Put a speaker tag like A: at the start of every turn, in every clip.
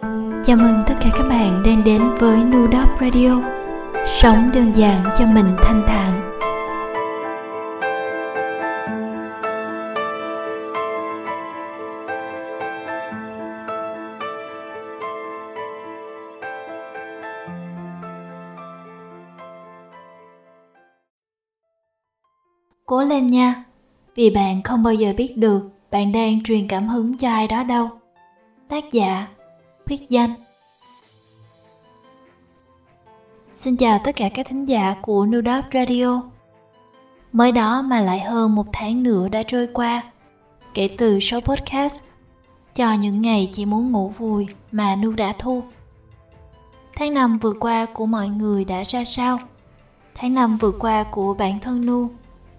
A: Chào mừng tất cả các bạn đang đến với Nudop Radio Sống đơn giản cho mình thanh thản Cố lên nha, vì bạn không bao giờ biết được bạn đang truyền cảm hứng cho ai đó đâu. Tác giả Quyết danh Xin chào tất cả các thính giả của New Nudop Radio Mới đó mà lại hơn một tháng nữa đã trôi qua, Kể từ số podcast, Cho những ngày chỉ muốn ngủ vùi mà Nu đã thu Tháng năm vừa qua của mọi người đã ra sao? Tháng năm vừa qua của bản thân Nu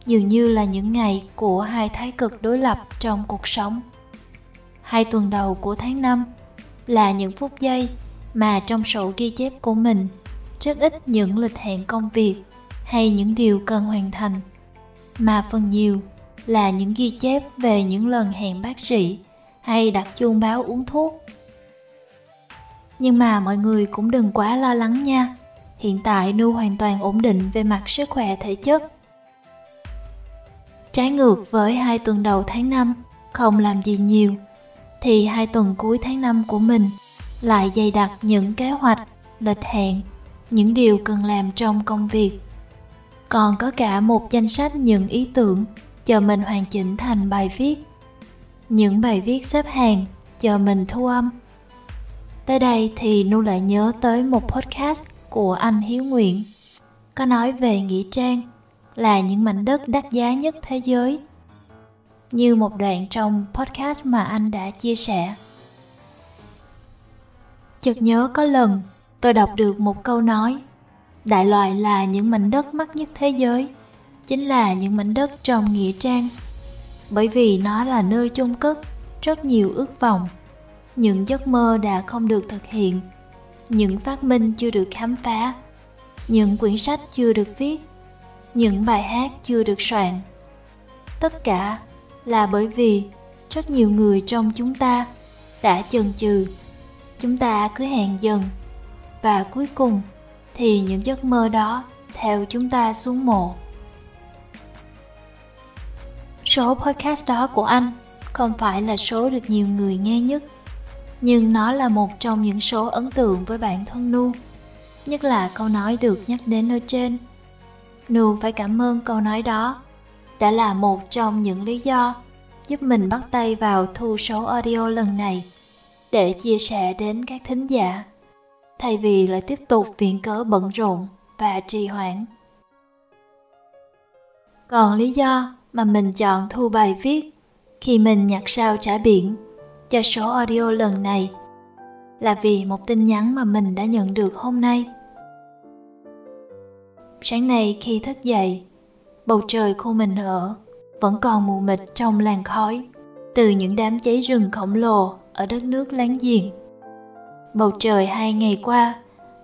A: dường như là những ngày của hai thái cực đối lập trong cuộc sống. Hai tuần đầu của tháng năm là những phút giây mà trong sổ ghi chép của mình rất ít những lịch hẹn công việc hay những điều cần hoàn thành, mà phần nhiều là những ghi chép về những lần hẹn bác sĩ hay đặt chuông báo uống thuốc. Nhưng mà mọi người cũng đừng quá lo lắng nha, hiện tại nu hoàn toàn ổn định về mặt sức khỏe thể chất. Trái ngược với hai tuần đầu tháng 5 không làm gì nhiều thì hai tuần cuối tháng 5 của mình lại dày đặc những kế hoạch, lịch hẹn, những điều cần làm trong công việc. Còn có cả một danh sách những ý tưởng chờ mình hoàn chỉnh thành bài viết. Những bài viết xếp hàng chờ mình thu âm. Tới đây thì Nu lại nhớ tới một podcast của anh Hiếu Nguyện có nói về nghĩa trang là những mảnh đất đắt giá nhất thế giới như một đoạn trong podcast mà anh đã chia sẻ. Chợt nhớ có lần, tôi đọc được một câu nói, đại loại là những mảnh đất mắc nhất thế giới, chính là những mảnh đất trong nghĩa trang. Bởi vì nó là nơi chôn cất rất nhiều ước vọng, những giấc mơ đã không được thực hiện, những phát minh chưa được khám phá, những quyển sách chưa được viết, những bài hát chưa được soạn. Tất cả là bởi vì rất nhiều người trong chúng ta đã chần chừ. Chúng ta cứ hẹn dần. Và cuối cùng thì những giấc mơ đó theo chúng ta xuống mộ. Số podcast đó của anh không phải là số được nhiều người nghe nhất, nhưng nó là một trong những số ấn tượng với bản thân nu. Nhất là câu nói được nhắc đến ở trên. Nu phải cảm ơn câu nói đó đã là một trong những lý do giúp mình bắt tay vào thu số audio lần này để chia sẻ đến các thính giả. Thay vì lại tiếp tục viện cớ bận rộn và trì hoãn. Còn lý do mà mình chọn thu bài viết khi mình nhặt sao trả biển cho số audio lần này là vì một tin nhắn mà mình đã nhận được hôm nay. Sáng nay khi thức dậy bầu trời khu mình ở, vẫn còn mù mịt trong làn khói. Từ những đám cháy rừng khổng lồ ở đất nước láng giềng. Bầu trời hai ngày qua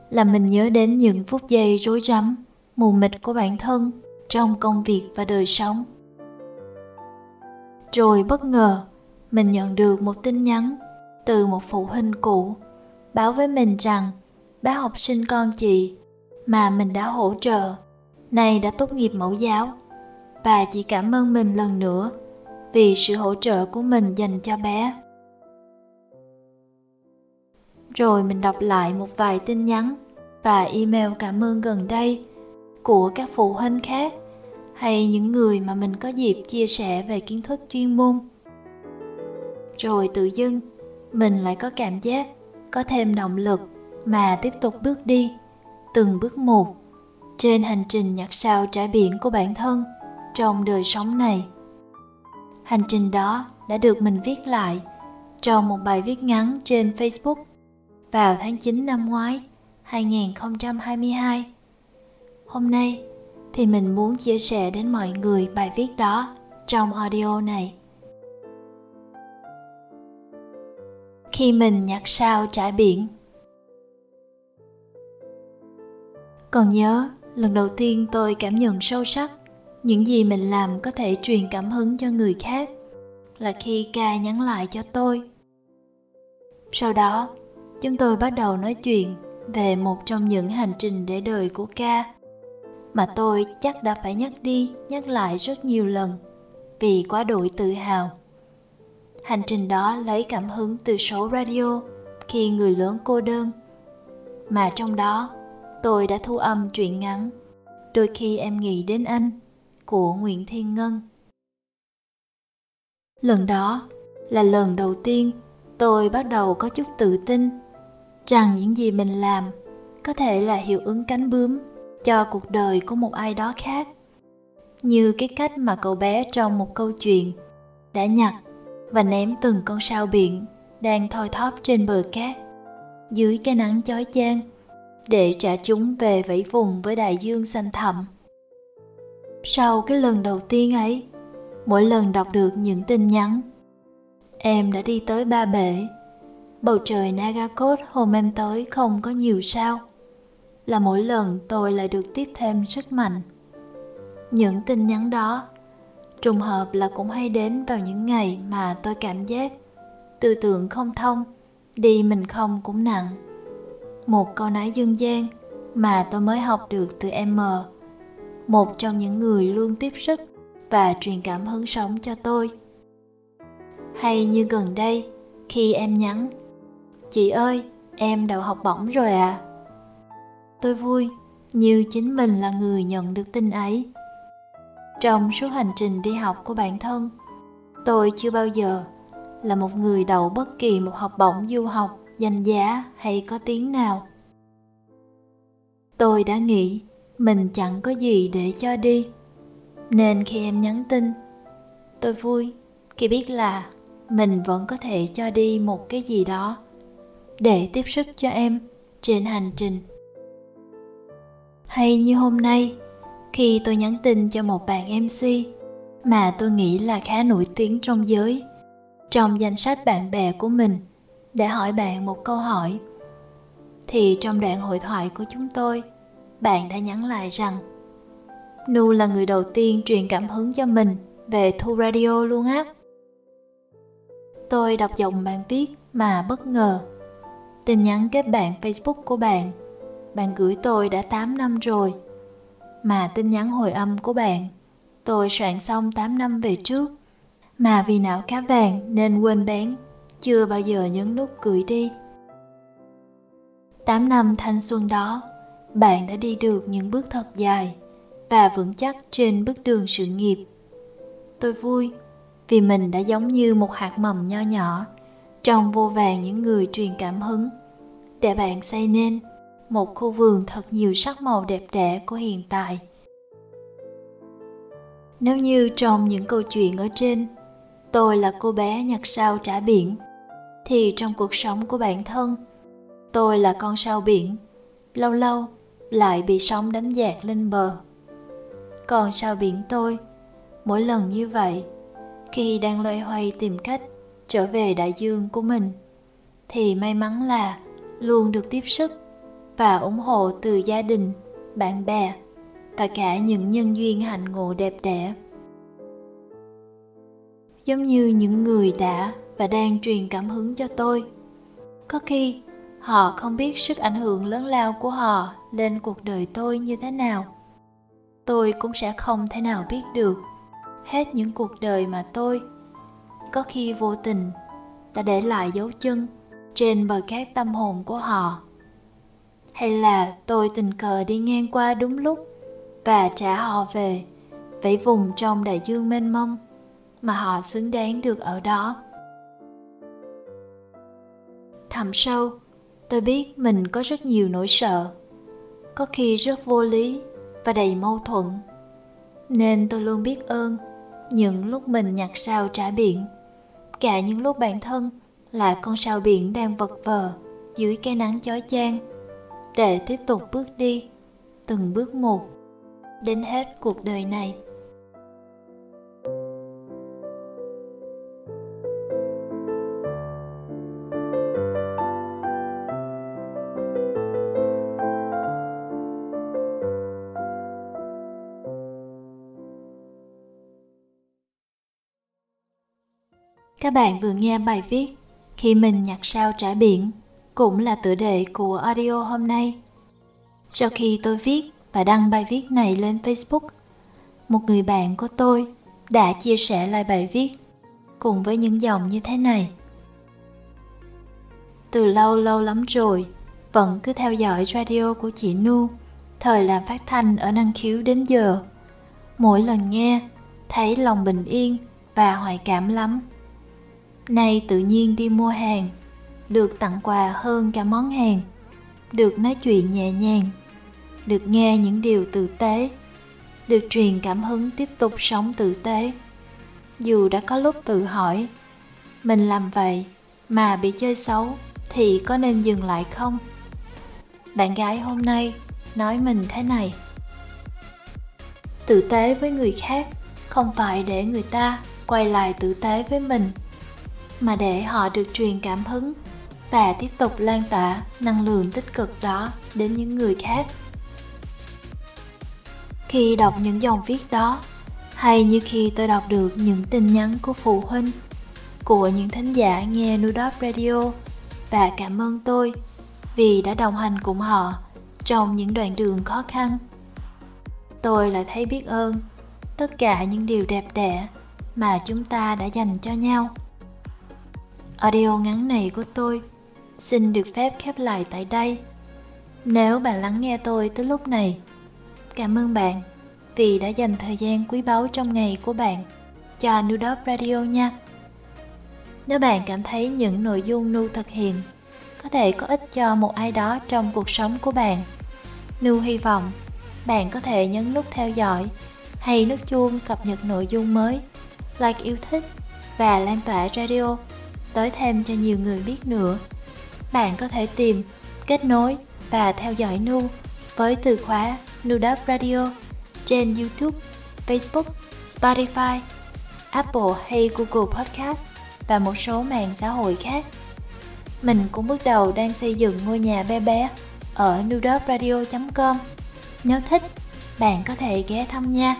A: làm mình nhớ đến những phút giây rối rắm, mù mịt của bản thân trong công việc và đời sống. Rồi bất ngờ, mình nhận được một tin nhắn từ một phụ huynh cũ, báo với mình rằng bé học sinh con chị mà mình đã hỗ trợ nay đã tốt nghiệp mẫu giáo. Và chị cảm ơn mình lần nữa vì sự hỗ trợ của mình dành cho bé. Rồi mình đọc lại một vài tin nhắn và email cảm ơn gần đây của các phụ huynh khác hay những người mà mình có dịp chia sẻ về kiến thức chuyên môn. Rồi tự dưng, mình lại có cảm giác có thêm động lực mà tiếp tục bước đi từng bước một trên hành trình nhặt sao trải biển của bản thân trong đời sống này hành trình đó đã được mình viết lại trong một bài viết ngắn trên Facebook vào tháng 9 năm ngoái 2022. Hôm nay thì mình muốn chia sẻ đến mọi người bài viết đó trong audio này. Khi mình nhặt sao trải biển Còn nhớ lần đầu tiên tôi cảm nhận sâu sắc những gì mình làm có thể truyền cảm hứng cho người khác là khi ca nhắn lại cho tôi. Sau đó, chúng tôi bắt đầu nói chuyện về một trong những hành trình để đời của ca mà tôi chắc đã phải nhắc đi, nhắc lại rất nhiều lần vì quá đội tự hào. Hành trình đó lấy cảm hứng từ số radio khi người lớn cô đơn, mà trong đó tôi đã thu âm truyện ngắn đôi khi em nghĩ đến anh của nguyễn thiên ngân. Lần đó là lần đầu tiên tôi bắt đầu có chút tự tin rằng những gì mình làm có thể là hiệu ứng cánh bướm cho cuộc đời của một ai đó khác. Như cái cách mà cậu bé trong một câu chuyện đã nhặt và ném từng con sao biển đang thoi thóp trên bờ cát dưới cái nắng chói chang để trả chúng về vẫy vùng với đại dương xanh thẳm. Sau cái lần đầu tiên ấy, mỗi lần đọc được những tin nhắn, em đã đi tới ba bể. Bầu trời nagakot hôm em tới không có nhiều sao, là mỗi lần tôi lại được tiếp thêm sức mạnh. Những tin nhắn đó, trùng hợp là cũng hay đến vào những ngày mà tôi cảm giác tư tưởng không thông, đi mình không cũng nặng một câu nói dân gian mà tôi mới học được từ em M. Một trong những người luôn tiếp sức và truyền cảm hứng sống cho tôi. Hay như gần đây, khi em nhắn, chị ơi, em đậu học bổng rồi à tôi vui như chính mình là người nhận được tin ấy. Trong suốt hành trình đi học của bản thân, tôi chưa bao giờ là một người đậu bất kỳ một học bổng du học danh giá hay có tiếng nào. Tôi đã nghĩ, mình chẳng có gì để cho đi. Nên khi em nhắn tin, tôi vui, khi biết là mình vẫn có thể cho đi một cái gì đó để tiếp sức cho em trên hành trình. Hay như hôm nay, khi tôi nhắn tin cho một bạn mc mà tôi nghĩ là khá nổi tiếng trong giới, trong danh sách bạn bè của mình để hỏi bạn một câu hỏi. Thì trong đoạn hội thoại của chúng tôi, bạn đã nhắn lại rằng, nu là người đầu tiên truyền cảm hứng cho mình về thu radio luôn á. Tôi đọc dòng bạn viết mà bất ngờ. Tin nhắn kết bạn facebook của bạn. Bạn gửi tôi đã 8 năm rồi. Mà tin nhắn hồi âm của bạn, tôi soạn xong 8 năm về trước. Mà vì não cá vàng nên quên bén chưa bao giờ nhấn nút gửi đi. 8 năm thanh xuân đó, bạn đã đi được những bước thật dài và vững chắc trên bước đường sự nghiệp. Tôi vui vì mình đã giống như một hạt mầm nho nhỏ trong vô vàng những người truyền cảm hứng để bạn xây nên một khu vườn thật nhiều sắc màu đẹp đẽ của hiện tại. Nếu như trong những câu chuyện ở trên, tôi là cô bé nhặt sao trả biển thì trong cuộc sống của bản thân, tôi là con sao biển, lâu lâu lại bị sóng đánh dạt lên bờ. Còn sao biển tôi, mỗi lần như vậy, khi đang loay hoay tìm cách trở về đại dương của mình, thì may mắn là luôn được tiếp sức và ủng hộ từ gia đình, bạn bè và cả những nhân duyên hạnh ngộ đẹp đẽ. Giống như những người đã và đang truyền cảm hứng cho tôi. Có khi, họ không biết sức ảnh hưởng lớn lao của họ lên cuộc đời tôi như thế nào. Tôi cũng sẽ không thể nào biết được hết những cuộc đời mà tôi, có khi vô tình, đã để lại dấu chân trên bờ cát tâm hồn của họ. Hay là tôi tình cờ đi ngang qua đúng lúc và trả họ về, vẫy vùng trong đại dương mênh mông mà họ xứng đáng được ở đó? Thẳm sâu. Tôi biết mình có rất nhiều nỗi sợ, có khi rất vô lý và đầy mâu thuẫn. Nên tôi luôn biết ơn những lúc mình nhặt sao trả biển, cả những lúc bản thân là con sao biển đang vật vờ dưới cái nắng chói chang, để tiếp tục bước đi từng bước một đến hết cuộc đời này. Các bạn vừa nghe bài viết Khi mình nhặt sao trả biển cũng là tựa đề của audio hôm nay. Sau khi tôi viết và đăng bài viết này lên Facebook, một người bạn của tôi đã chia sẻ lại bài viết cùng với những dòng như thế này. Từ lâu lâu lắm rồi, vẫn cứ theo dõi radio của chị Nu, thời làm phát thanh ở năng khiếu đến giờ. Mỗi lần nghe, thấy lòng bình yên và hoài cảm lắm. Nay tự nhiên đi mua hàng, được tặng quà hơn cả món hàng, được nói chuyện nhẹ nhàng, được nghe những điều tử tế, được truyền cảm hứng tiếp tục sống tử tế. Dù đã có lúc tự hỏi, mình làm vậy mà bị chơi xấu thì có nên dừng lại không? Bạn gái hôm nay nói mình thế này. Tử tế với người khác không phải để người ta quay lại tử tế với mình mà để họ được truyền cảm hứng và tiếp tục lan tỏa năng lượng tích cực đó đến những người khác khi đọc những dòng viết đó, hay như khi tôi đọc được những tin nhắn của phụ huynh, của những thính giả nghe Nudop Radio, và cảm ơn tôi vì đã đồng hành cùng họ trong những đoạn đường khó khăn. Tôi lại thấy biết ơn tất cả những điều đẹp đẽ mà chúng ta đã dành cho nhau. Audio ngắn này của tôi xin được phép khép lại tại đây. Nếu bạn lắng nghe tôi tới lúc này, cảm ơn bạn vì đã dành thời gian quý báu trong ngày của bạn cho Nudop Radio nha. Nếu bạn cảm thấy những nội dung Nu thực hiện có thể có ích cho một ai đó trong cuộc sống của bạn, Nu hy vọng bạn có thể nhấn nút theo dõi hay nút chuông cập nhật nội dung mới, like yêu thích và lan tỏa radio tới thêm cho nhiều người biết nữa. Bạn có thể tìm, kết nối và theo dõi Nu với từ khóa Nudap Radio trên YouTube, Facebook, Spotify, Apple hay Google Podcast và một số mạng xã hội khác. Mình cũng bước đầu đang xây dựng ngôi nhà bé bé ở nudopradio.com. Nếu thích, bạn có thể ghé thăm nha.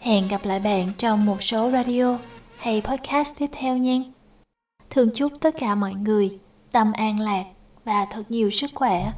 A: Hẹn gặp lại bạn trong một số radio hay podcast tiếp theo nha. Thương chúc tất cả mọi người tâm an lạc và thật nhiều sức khỏe.